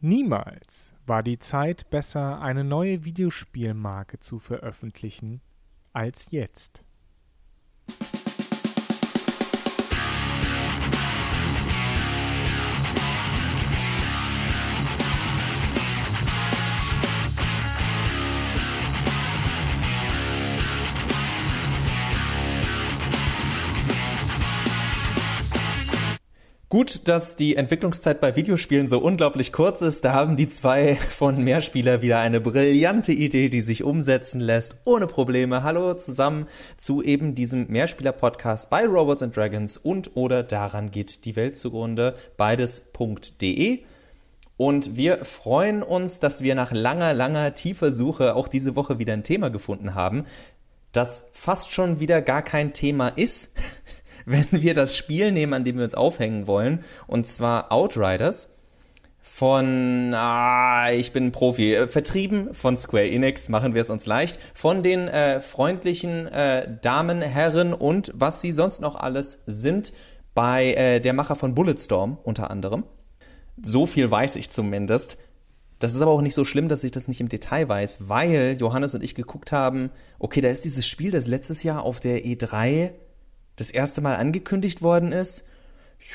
Niemals war die Zeit besser, eine neue Videospielmarke zu veröffentlichen, als jetzt. Gut, dass die Entwicklungszeit bei Videospielen so unglaublich kurz ist. Da haben die zwei von Mehrspieler wieder eine brillante Idee, die sich umsetzen lässt, ohne Probleme. Hallo zusammen zu eben diesem Mehrspieler-Podcast bei Robots and Dragons und oder daran geht die Welt zugrunde. Beides.de. Und wir freuen uns, dass wir nach langer, langer, tiefer Suche auch diese Woche wieder ein Thema gefunden haben, das fast schon wieder gar kein Thema ist wenn wir das Spiel nehmen, an dem wir uns aufhängen wollen, und zwar Outriders von, ah, ich bin ein Profi, äh, vertrieben von Square Enix, machen wir es uns leicht, von den äh, freundlichen äh, Damen, Herren und was sie sonst noch alles sind, bei äh, der Macher von Bulletstorm unter anderem. So viel weiß ich zumindest. Das ist aber auch nicht so schlimm, dass ich das nicht im Detail weiß, weil Johannes und ich geguckt haben, okay, da ist dieses Spiel, das letztes Jahr auf der E3 das erste Mal angekündigt worden ist,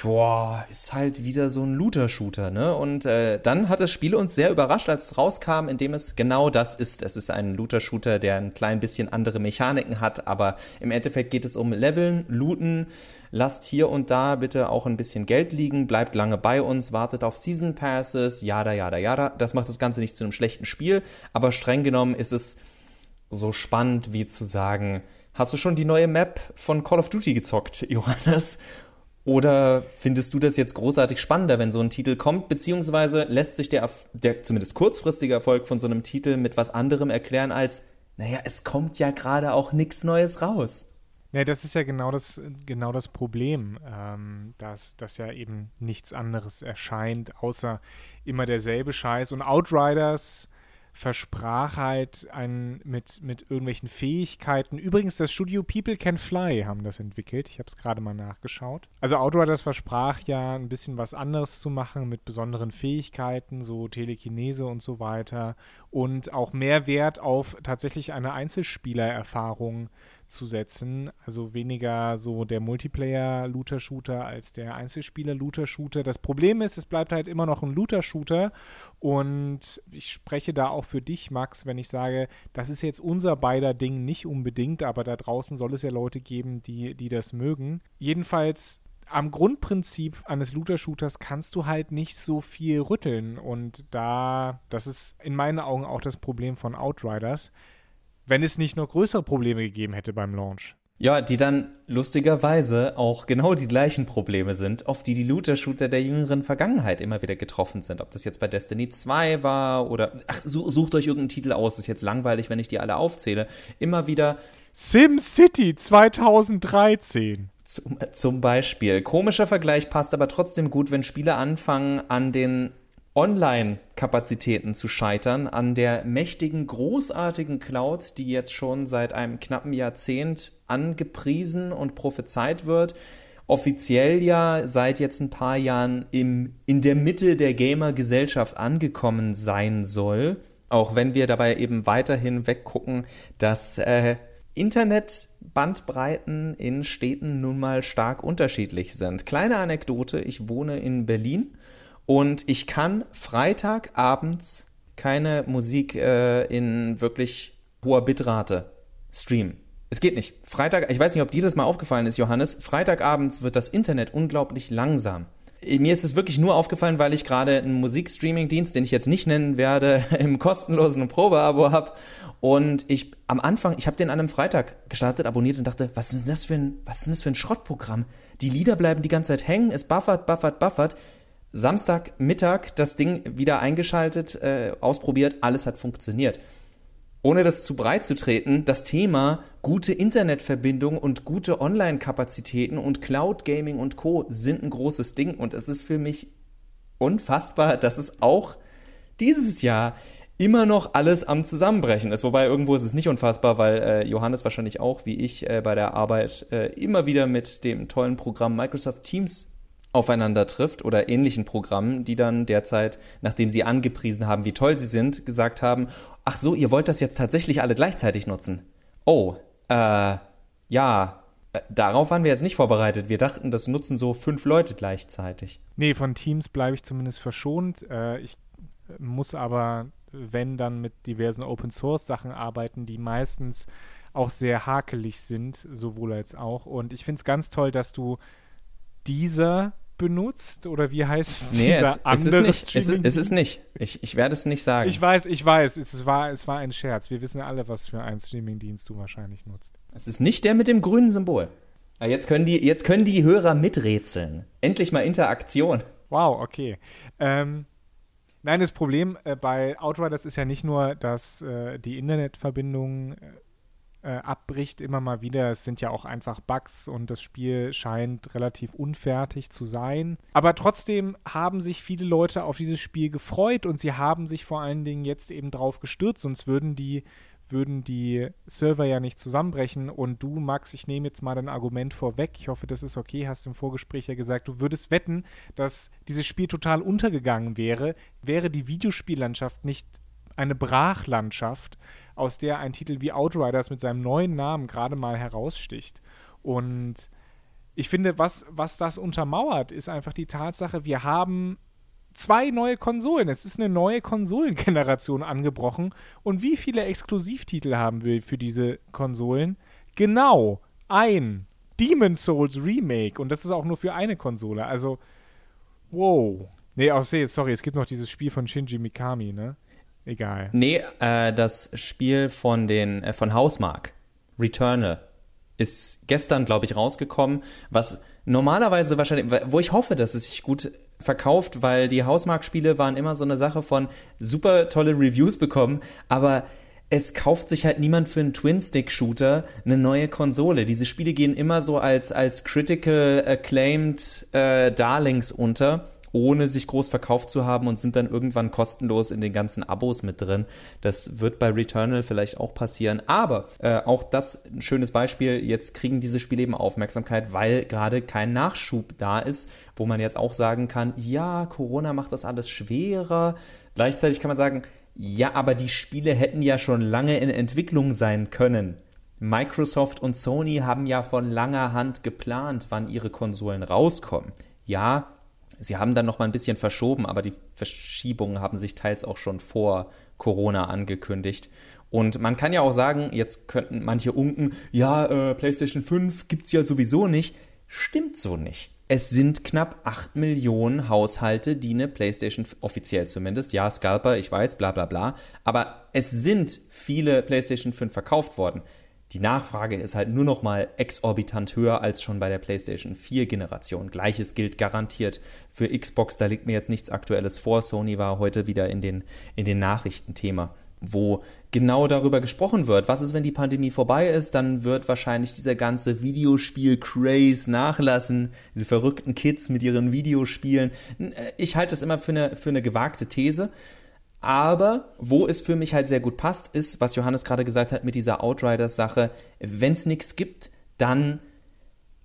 ja, ist halt wieder so ein Looter-Shooter, ne? Und äh, dann hat das Spiel uns sehr überrascht, als es rauskam, indem es genau das ist. Es ist ein Looter-Shooter, der ein klein bisschen andere Mechaniken hat, aber im Endeffekt geht es um Leveln, Looten. Lasst hier und da bitte auch ein bisschen Geld liegen, bleibt lange bei uns, wartet auf Season Passes, jada, jada, jada. Das macht das Ganze nicht zu einem schlechten Spiel, aber streng genommen ist es so spannend wie zu sagen, Hast du schon die neue Map von Call of Duty gezockt, Johannes? Oder findest du das jetzt großartig spannender, wenn so ein Titel kommt? Beziehungsweise lässt sich der, der zumindest kurzfristige Erfolg von so einem Titel mit was anderem erklären als, naja, es kommt ja gerade auch nichts Neues raus. Ja, das ist ja genau das, genau das Problem, ähm, dass, dass ja eben nichts anderes erscheint, außer immer derselbe Scheiß. Und Outriders versprach halt ein, mit, mit irgendwelchen Fähigkeiten. Übrigens, das Studio People Can Fly haben das entwickelt. Ich habe es gerade mal nachgeschaut. Also Outriders versprach ja ein bisschen was anderes zu machen mit besonderen Fähigkeiten, so Telekinese und so weiter. Und auch mehr Wert auf tatsächlich eine Einzelspielererfahrung zu setzen. Also weniger so der Multiplayer-Looter-Shooter als der Einzelspieler-Looter-Shooter. Das Problem ist, es bleibt halt immer noch ein Looter-Shooter und ich spreche da auch für dich, Max, wenn ich sage, das ist jetzt unser beider Ding nicht unbedingt, aber da draußen soll es ja Leute geben, die, die das mögen. Jedenfalls am Grundprinzip eines Looter-Shooters kannst du halt nicht so viel rütteln. Und da, das ist in meinen Augen auch das Problem von Outriders wenn es nicht noch größere Probleme gegeben hätte beim Launch. Ja, die dann lustigerweise auch genau die gleichen Probleme sind, auf die die Looter-Shooter der jüngeren Vergangenheit immer wieder getroffen sind. Ob das jetzt bei Destiny 2 war oder, ach, sucht euch irgendeinen Titel aus, ist jetzt langweilig, wenn ich die alle aufzähle. Immer wieder SimCity 2013. Zum, zum Beispiel. Komischer Vergleich passt aber trotzdem gut, wenn Spiele anfangen, an den Online-Kapazitäten zu scheitern, an der mächtigen, großartigen Cloud, die jetzt schon seit einem knappen Jahrzehnt angepriesen und prophezeit wird, offiziell ja seit jetzt ein paar Jahren im, in der Mitte der Gamer-Gesellschaft angekommen sein soll. Auch wenn wir dabei eben weiterhin weggucken, dass äh, Internetbandbreiten in Städten nun mal stark unterschiedlich sind. Kleine Anekdote, ich wohne in Berlin und ich kann Freitagabends keine Musik äh, in wirklich hoher Bitrate streamen. Es geht nicht. Freitag, ich weiß nicht, ob dir das mal aufgefallen ist, Johannes. Freitagabends wird das Internet unglaublich langsam. Mir ist es wirklich nur aufgefallen, weil ich gerade einen Musikstreaming-Dienst, den ich jetzt nicht nennen werde, im kostenlosen Probeabo habe. Und ich am Anfang, ich habe den an einem Freitag gestartet, abonniert und dachte, was ist das für ein, was ist das für ein Schrottprogramm? Die Lieder bleiben die ganze Zeit hängen, es buffert, buffert, buffert. Samstagmittag das Ding wieder eingeschaltet, äh, ausprobiert, alles hat funktioniert. Ohne das zu breit zu treten, das Thema gute Internetverbindung und gute Online-Kapazitäten und Cloud Gaming und Co. sind ein großes Ding und es ist für mich unfassbar, dass es auch dieses Jahr immer noch alles am Zusammenbrechen ist. Wobei irgendwo ist es nicht unfassbar, weil äh, Johannes wahrscheinlich auch, wie ich, äh, bei der Arbeit äh, immer wieder mit dem tollen Programm Microsoft Teams aufeinander trifft oder ähnlichen Programmen, die dann derzeit, nachdem sie angepriesen haben, wie toll sie sind, gesagt haben, ach so, ihr wollt das jetzt tatsächlich alle gleichzeitig nutzen. Oh, äh, ja, äh, darauf waren wir jetzt nicht vorbereitet. Wir dachten, das nutzen so fünf Leute gleichzeitig. Nee, von Teams bleibe ich zumindest verschont. Äh, ich muss aber, wenn, dann mit diversen Open-Source-Sachen arbeiten, die meistens auch sehr hakelig sind, sowohl als auch. Und ich finde es ganz toll, dass du dieser benutzt oder wie heißt nee, es, es ist nicht. Es ist, es ist nicht. Ich, ich werde es nicht sagen. Ich weiß, ich weiß. Es war, es war ein Scherz. Wir wissen alle, was für einen Streamingdienst du wahrscheinlich nutzt. Es ist nicht der mit dem grünen Symbol. Jetzt können die, jetzt können die Hörer miträtseln. Endlich mal Interaktion. Wow, okay. Ähm, nein, das Problem äh, bei Outriders ist ja nicht nur, dass äh, die Internetverbindung äh, abbricht immer mal wieder. Es sind ja auch einfach Bugs und das Spiel scheint relativ unfertig zu sein. Aber trotzdem haben sich viele Leute auf dieses Spiel gefreut und sie haben sich vor allen Dingen jetzt eben drauf gestürzt, sonst würden die würden die Server ja nicht zusammenbrechen. Und du, Max, ich nehme jetzt mal dein Argument vorweg. Ich hoffe, das ist okay. Hast im Vorgespräch ja gesagt, du würdest wetten, dass dieses Spiel total untergegangen wäre, wäre die Videospiellandschaft nicht eine Brachlandschaft, aus der ein Titel wie Outriders mit seinem neuen Namen gerade mal heraussticht. Und ich finde, was, was das untermauert, ist einfach die Tatsache, wir haben zwei neue Konsolen. Es ist eine neue Konsolengeneration angebrochen. Und wie viele Exklusivtitel haben wir für diese Konsolen? Genau, ein Demon's Souls Remake. Und das ist auch nur für eine Konsole. Also, wow. Nee, auch, sorry, es gibt noch dieses Spiel von Shinji Mikami, ne? Egal. Nee, äh, das Spiel von den äh, von Hausmark, Returnal, ist gestern, glaube ich, rausgekommen, was normalerweise wahrscheinlich, wo ich hoffe, dass es sich gut verkauft, weil die Hausmark-Spiele waren immer so eine Sache von super tolle Reviews bekommen, aber es kauft sich halt niemand für einen Twin-Stick-Shooter eine neue Konsole. Diese Spiele gehen immer so als, als critical acclaimed äh, Darlings unter ohne sich groß verkauft zu haben und sind dann irgendwann kostenlos in den ganzen Abos mit drin. Das wird bei Returnal vielleicht auch passieren. Aber äh, auch das ein schönes Beispiel. Jetzt kriegen diese Spiele eben Aufmerksamkeit, weil gerade kein Nachschub da ist, wo man jetzt auch sagen kann, ja, Corona macht das alles schwerer. Gleichzeitig kann man sagen, ja, aber die Spiele hätten ja schon lange in Entwicklung sein können. Microsoft und Sony haben ja von langer Hand geplant, wann ihre Konsolen rauskommen. Ja, Sie haben dann noch mal ein bisschen verschoben, aber die Verschiebungen haben sich teils auch schon vor Corona angekündigt. Und man kann ja auch sagen, jetzt könnten manche unken, ja, äh, PlayStation 5 gibt es ja sowieso nicht. Stimmt so nicht. Es sind knapp 8 Millionen Haushalte, die eine PlayStation offiziell zumindest, ja, Scalper, ich weiß, bla bla bla, aber es sind viele PlayStation 5 verkauft worden. Die Nachfrage ist halt nur noch mal exorbitant höher als schon bei der PlayStation 4 Generation. Gleiches gilt garantiert für Xbox, da liegt mir jetzt nichts Aktuelles vor. Sony war heute wieder in den, in den Nachrichtenthema wo genau darüber gesprochen wird. Was ist, wenn die Pandemie vorbei ist? Dann wird wahrscheinlich dieser ganze Videospiel-Craze nachlassen. Diese verrückten Kids mit ihren Videospielen. Ich halte das immer für eine, für eine gewagte These. Aber wo es für mich halt sehr gut passt, ist, was Johannes gerade gesagt hat mit dieser Outriders-Sache, wenn es nichts gibt, dann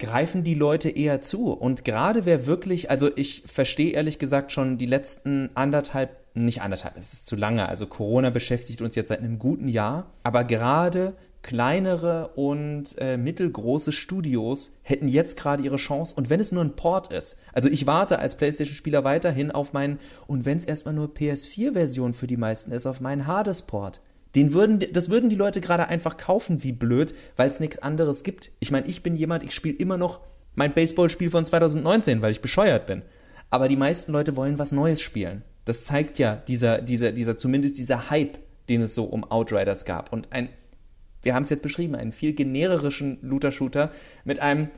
greifen die Leute eher zu. Und gerade wer wirklich, also ich verstehe ehrlich gesagt schon die letzten anderthalb, nicht anderthalb, es ist zu lange, also Corona beschäftigt uns jetzt seit einem guten Jahr, aber gerade kleinere und äh, mittelgroße Studios hätten jetzt gerade ihre Chance und wenn es nur ein Port ist. Also ich warte als PlayStation-Spieler weiterhin auf meinen, und wenn es erstmal nur PS4-Version für die meisten ist, auf meinen Hades-Port. Den würden, das würden die Leute gerade einfach kaufen, wie blöd, weil es nichts anderes gibt. Ich meine, ich bin jemand, ich spiele immer noch mein Baseballspiel von 2019, weil ich bescheuert bin. Aber die meisten Leute wollen was Neues spielen. Das zeigt ja dieser, dieser, dieser, zumindest dieser Hype, den es so um Outriders gab. Und ein wir haben es jetzt beschrieben, einen viel generischen Looter-Shooter mit einem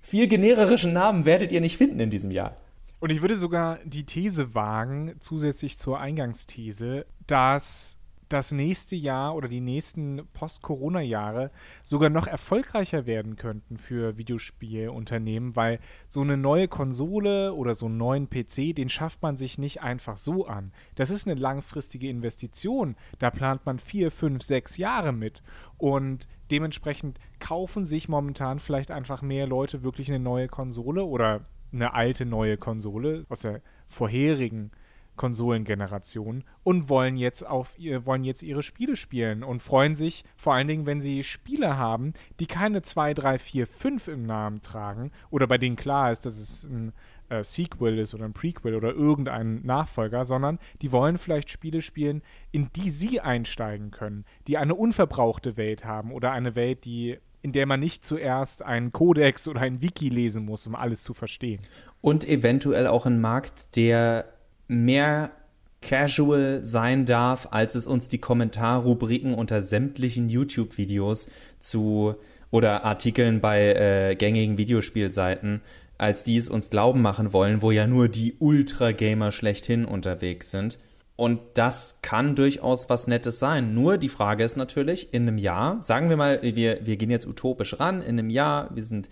viel generischen Namen werdet ihr nicht finden in diesem Jahr. Und ich würde sogar die These wagen, zusätzlich zur Eingangsthese, dass das nächste Jahr oder die nächsten Post-Corona-Jahre sogar noch erfolgreicher werden könnten für Videospielunternehmen, weil so eine neue Konsole oder so einen neuen PC, den schafft man sich nicht einfach so an. Das ist eine langfristige Investition. Da plant man vier, fünf, sechs Jahre mit. Und dementsprechend kaufen sich momentan vielleicht einfach mehr Leute wirklich eine neue Konsole oder eine alte neue Konsole aus der vorherigen Konsolengeneration und wollen jetzt auf wollen jetzt ihre Spiele spielen und freuen sich vor allen Dingen, wenn sie Spiele haben, die keine 2, 3, 4, 5 im Namen tragen oder bei denen klar ist, dass es ein äh, Sequel ist oder ein Prequel oder irgendein Nachfolger, sondern die wollen vielleicht Spiele spielen, in die sie einsteigen können, die eine unverbrauchte Welt haben oder eine Welt, die in der man nicht zuerst einen Kodex oder ein Wiki lesen muss, um alles zu verstehen. Und eventuell auch ein Markt, der mehr casual sein darf, als es uns die Kommentarrubriken unter sämtlichen YouTube-Videos zu oder Artikeln bei äh, gängigen Videospielseiten als die es uns glauben machen wollen, wo ja nur die Ultra-Gamer schlechthin unterwegs sind. Und das kann durchaus was Nettes sein. Nur die Frage ist natürlich, in einem Jahr, sagen wir mal, wir, wir gehen jetzt utopisch ran, in einem Jahr, wir sind,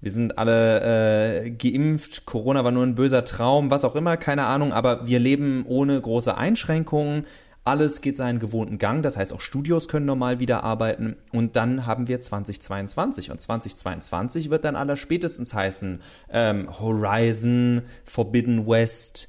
wir sind alle äh, geimpft, Corona war nur ein böser Traum, was auch immer, keine Ahnung, aber wir leben ohne große Einschränkungen. Alles geht seinen gewohnten Gang, das heißt auch Studios können normal wieder arbeiten und dann haben wir 2022 und 2022 wird dann aller spätestens heißen ähm, Horizon, Forbidden West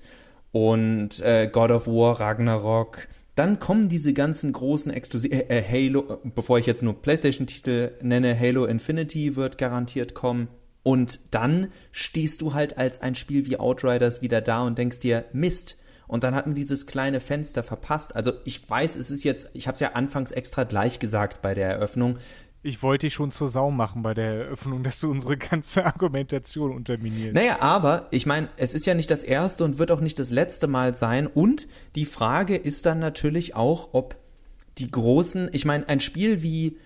und äh, God of War, Ragnarok. Dann kommen diese ganzen großen Exklusiv äh, äh, Halo, bevor ich jetzt nur PlayStation-Titel nenne, Halo Infinity wird garantiert kommen. Und dann stehst du halt als ein Spiel wie Outriders wieder da und denkst dir, Mist, und dann hat man dieses kleine Fenster verpasst. Also ich weiß, es ist jetzt, ich habe es ja anfangs extra gleich gesagt bei der Eröffnung. Ich wollte dich schon zur Sau machen bei der Eröffnung, dass du unsere ganze Argumentation unterminierst. Naja, aber ich meine, es ist ja nicht das erste und wird auch nicht das letzte Mal sein. Und die Frage ist dann natürlich auch, ob die großen, ich meine, ein Spiel wie,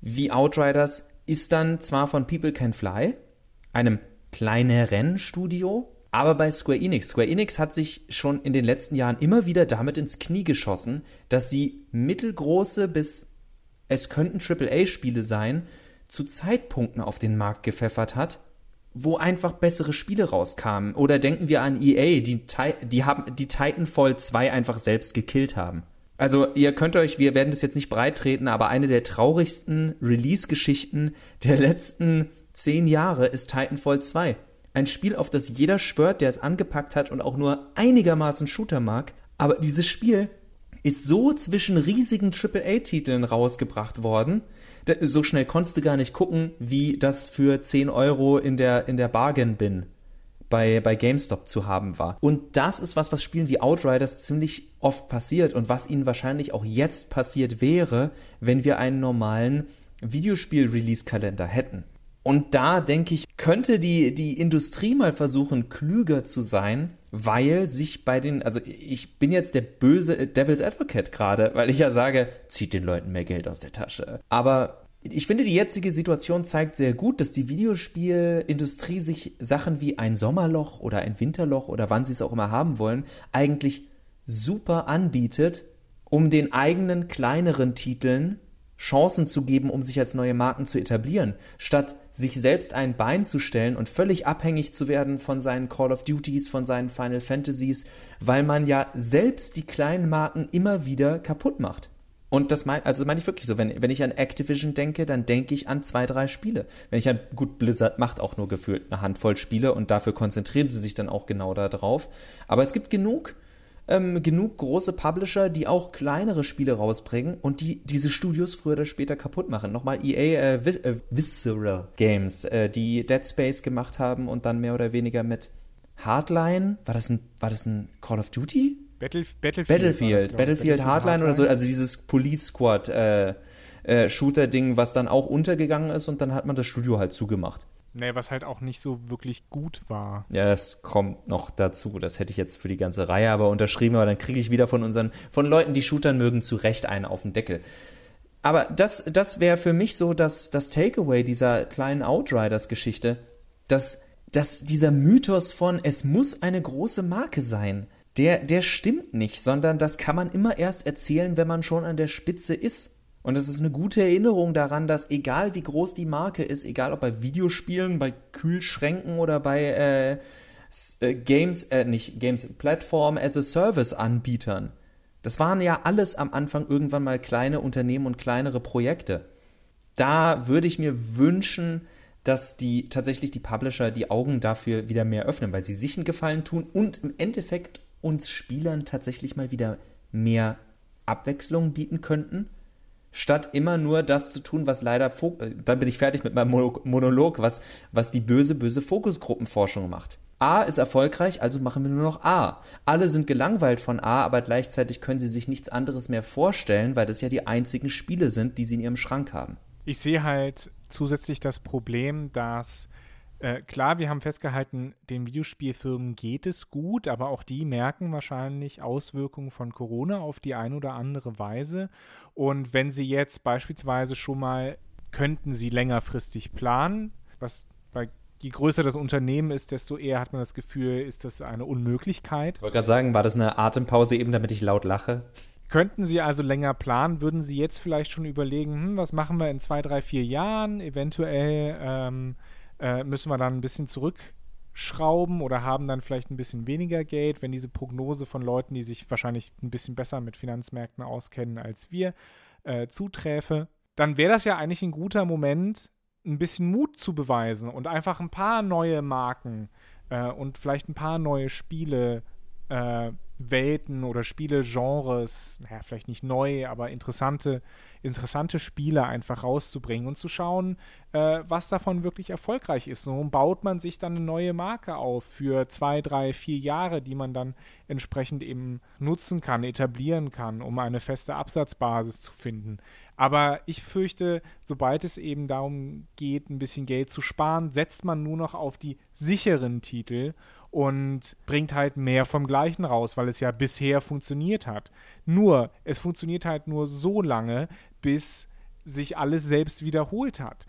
wie Outriders ist dann zwar von People Can Fly, einem kleineren Studio, aber bei Square Enix, Square Enix hat sich schon in den letzten Jahren immer wieder damit ins Knie geschossen, dass sie mittelgroße bis es könnten AAA-Spiele sein, zu Zeitpunkten auf den Markt gepfeffert hat, wo einfach bessere Spiele rauskamen. Oder denken wir an EA, die, die haben die Titanfall 2 einfach selbst gekillt haben. Also ihr könnt euch, wir werden das jetzt nicht breit treten, aber eine der traurigsten Release-Geschichten der letzten zehn Jahre ist Titanfall 2. Ein Spiel, auf das jeder schwört, der es angepackt hat und auch nur einigermaßen Shooter mag. Aber dieses Spiel ist so zwischen riesigen AAA-Titeln rausgebracht worden. So schnell konntest du gar nicht gucken, wie das für 10 Euro in der, in der Bargain-Bin bei, bei GameStop zu haben war. Und das ist was, was Spielen wie Outriders ziemlich oft passiert und was ihnen wahrscheinlich auch jetzt passiert wäre, wenn wir einen normalen Videospiel-Release-Kalender hätten. Und da denke ich, könnte die, die Industrie mal versuchen, klüger zu sein, weil sich bei den, also ich bin jetzt der böse Devil's Advocate gerade, weil ich ja sage, zieht den Leuten mehr Geld aus der Tasche. Aber ich finde, die jetzige Situation zeigt sehr gut, dass die Videospielindustrie sich Sachen wie ein Sommerloch oder ein Winterloch oder wann sie es auch immer haben wollen, eigentlich super anbietet, um den eigenen kleineren Titeln Chancen zu geben, um sich als neue Marken zu etablieren, statt sich selbst ein Bein zu stellen und völlig abhängig zu werden von seinen Call of Duties, von seinen Final Fantasies, weil man ja selbst die kleinen Marken immer wieder kaputt macht. Und das meine also meine ich wirklich so, wenn, wenn ich an Activision denke, dann denke ich an zwei, drei Spiele. Wenn ich an, gut, Blizzard macht auch nur gefühlt eine Handvoll Spiele und dafür konzentrieren sie sich dann auch genau darauf. Aber es gibt genug ähm, genug große Publisher, die auch kleinere Spiele rausbringen und die diese Studios früher oder später kaputt machen. Nochmal EA äh, Vis äh, Visceral Games, äh, die Dead Space gemacht haben und dann mehr oder weniger mit Hardline, war das ein, war das ein Call of Duty? Battle, Battlefield. Battlefield, Battlefield, Hardline, Hardline, oder so, also dieses Police Squad äh, äh, Shooter-Ding, was dann auch untergegangen ist und dann hat man das Studio halt zugemacht. Nee, was halt auch nicht so wirklich gut war. Ja, das kommt noch dazu. Das hätte ich jetzt für die ganze Reihe aber unterschrieben, aber dann kriege ich wieder von unseren, von Leuten, die Shootern mögen, zu Recht einen auf den Deckel. Aber das, das wäre für mich so das, das Takeaway dieser kleinen Outriders-Geschichte, dass, dass dieser Mythos von es muss eine große Marke sein, der, der stimmt nicht, sondern das kann man immer erst erzählen, wenn man schon an der Spitze ist. Und es ist eine gute Erinnerung daran, dass egal wie groß die Marke ist, egal ob bei Videospielen, bei Kühlschränken oder bei äh, äh, Games, äh, nicht Games, Plattform as a Service Anbietern, das waren ja alles am Anfang irgendwann mal kleine Unternehmen und kleinere Projekte. Da würde ich mir wünschen, dass die tatsächlich die Publisher die Augen dafür wieder mehr öffnen, weil sie sich einen Gefallen tun und im Endeffekt uns Spielern tatsächlich mal wieder mehr Abwechslung bieten könnten, statt immer nur das zu tun, was leider, äh, dann bin ich fertig mit meinem Monolog, was, was die böse, böse Fokusgruppenforschung macht. A ist erfolgreich, also machen wir nur noch A. Alle sind gelangweilt von A, aber gleichzeitig können sie sich nichts anderes mehr vorstellen, weil das ja die einzigen Spiele sind, die sie in ihrem Schrank haben. Ich sehe halt zusätzlich das Problem, dass äh, klar, wir haben festgehalten, den Videospielfirmen geht es gut, aber auch die merken wahrscheinlich Auswirkungen von Corona auf die eine oder andere Weise. Und wenn sie jetzt beispielsweise schon mal könnten sie längerfristig planen, was bei je größer das Unternehmen ist, desto eher hat man das Gefühl, ist das eine Unmöglichkeit. Ich wollte gerade sagen, war das eine Atempause eben, damit ich laut lache? Könnten Sie also länger planen, würden Sie jetzt vielleicht schon überlegen, hm, was machen wir in zwei, drei, vier Jahren? Eventuell ähm, äh, müssen wir dann ein bisschen zurückschrauben oder haben dann vielleicht ein bisschen weniger Geld, wenn diese Prognose von Leuten, die sich wahrscheinlich ein bisschen besser mit Finanzmärkten auskennen als wir, äh, zuträfe. Dann wäre das ja eigentlich ein guter Moment, ein bisschen Mut zu beweisen und einfach ein paar neue Marken äh, und vielleicht ein paar neue Spiele äh, Welten oder Spielegenres, naja, vielleicht nicht neu, aber interessante, interessante Spiele einfach rauszubringen und zu schauen, äh, was davon wirklich erfolgreich ist. So baut man sich dann eine neue Marke auf für zwei, drei, vier Jahre, die man dann entsprechend eben nutzen kann, etablieren kann, um eine feste Absatzbasis zu finden. Aber ich fürchte, sobald es eben darum geht, ein bisschen Geld zu sparen, setzt man nur noch auf die sicheren Titel und bringt halt mehr vom Gleichen raus, weil es ja bisher funktioniert hat. Nur, es funktioniert halt nur so lange, bis sich alles selbst wiederholt hat.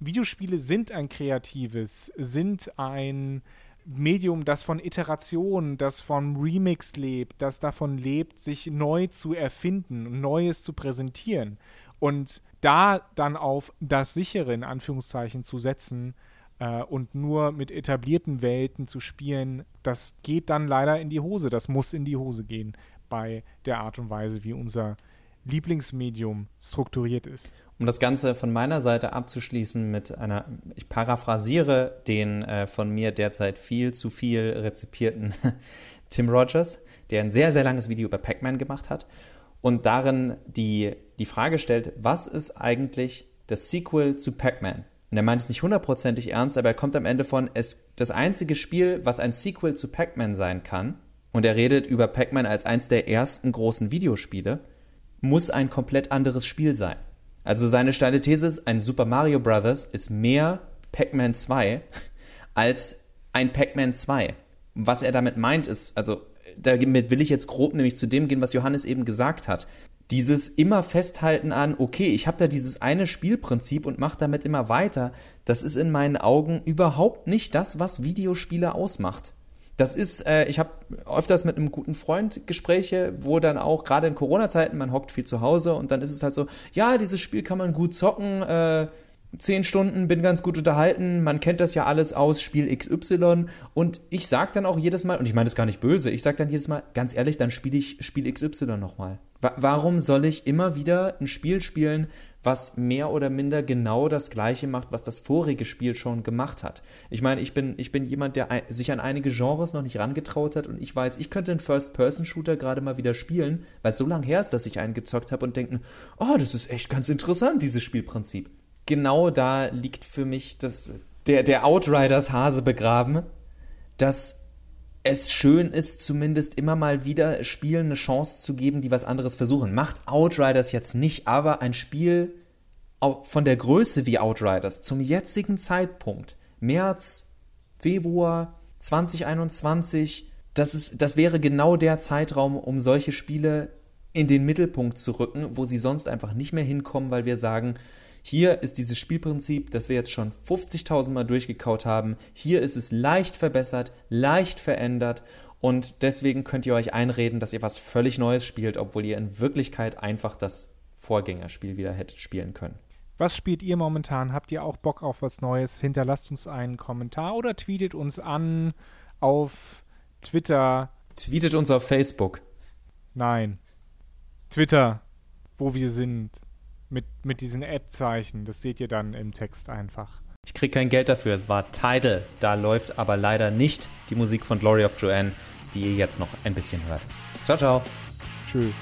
Videospiele sind ein kreatives, sind ein Medium, das von Iteration, das von Remix lebt, das davon lebt, sich neu zu erfinden, Neues zu präsentieren. Und da dann auf das sichere in Anführungszeichen zu setzen, äh, und nur mit etablierten Welten zu spielen, das geht dann leider in die Hose. Das muss in die Hose gehen bei der Art und Weise, wie unser Lieblingsmedium strukturiert ist. Um das Ganze von meiner Seite abzuschließen mit einer, ich paraphrasiere den äh, von mir derzeit viel zu viel rezipierten Tim Rogers, der ein sehr, sehr langes Video über Pac-Man gemacht hat und darin die, die Frage stellt, was ist eigentlich das Sequel zu Pac-Man? Und er meint es nicht hundertprozentig ernst, aber er kommt am Ende von, es, das einzige Spiel, was ein Sequel zu Pac-Man sein kann, und er redet über Pac-Man als eins der ersten großen Videospiele, muss ein komplett anderes Spiel sein. Also seine steile These ist, ein Super Mario Bros. ist mehr Pac-Man 2 als ein Pac-Man 2. Was er damit meint ist, also damit will ich jetzt grob nämlich zu dem gehen, was Johannes eben gesagt hat dieses immer Festhalten an, okay, ich habe da dieses eine Spielprinzip und mache damit immer weiter, das ist in meinen Augen überhaupt nicht das, was Videospiele ausmacht. Das ist, äh, ich habe öfters mit einem guten Freund Gespräche, wo dann auch gerade in Corona-Zeiten, man hockt viel zu Hause und dann ist es halt so, ja, dieses Spiel kann man gut zocken, äh, zehn Stunden, bin ganz gut unterhalten, man kennt das ja alles aus Spiel XY und ich sag dann auch jedes Mal, und ich meine das gar nicht böse, ich sag dann jedes Mal, ganz ehrlich, dann spiele ich Spiel XY nochmal. Wa warum soll ich immer wieder ein Spiel spielen, was mehr oder minder genau das gleiche macht, was das vorige Spiel schon gemacht hat? Ich meine, ich bin, ich bin jemand, der sich an einige Genres noch nicht rangetraut hat und ich weiß, ich könnte einen First-Person-Shooter gerade mal wieder spielen, weil es so lange her ist, dass ich einen gezockt habe und denken, oh, das ist echt ganz interessant, dieses Spielprinzip genau da liegt für mich das, der, der Outriders Hase begraben, dass es schön ist, zumindest immer mal wieder Spielen eine Chance zu geben, die was anderes versuchen. Macht Outriders jetzt nicht, aber ein Spiel auch von der Größe wie Outriders zum jetzigen Zeitpunkt, März, Februar 2021, das, ist, das wäre genau der Zeitraum, um solche Spiele in den Mittelpunkt zu rücken, wo sie sonst einfach nicht mehr hinkommen, weil wir sagen, hier ist dieses Spielprinzip, das wir jetzt schon 50.000 Mal durchgekaut haben. Hier ist es leicht verbessert, leicht verändert und deswegen könnt ihr euch einreden, dass ihr was völlig Neues spielt, obwohl ihr in Wirklichkeit einfach das Vorgängerspiel wieder hättet spielen können. Was spielt ihr momentan? Habt ihr auch Bock auf was Neues? Hinterlasst uns einen Kommentar oder tweetet uns an auf Twitter. Tweetet uns auf Facebook. Nein. Twitter, wo wir sind mit, mit diesen Ad-Zeichen. Das seht ihr dann im Text einfach. Ich kriege kein Geld dafür. Es war Tidal. Da läuft aber leider nicht die Musik von Glory of Joanne, die ihr jetzt noch ein bisschen hört. Ciao, ciao. Tschüss.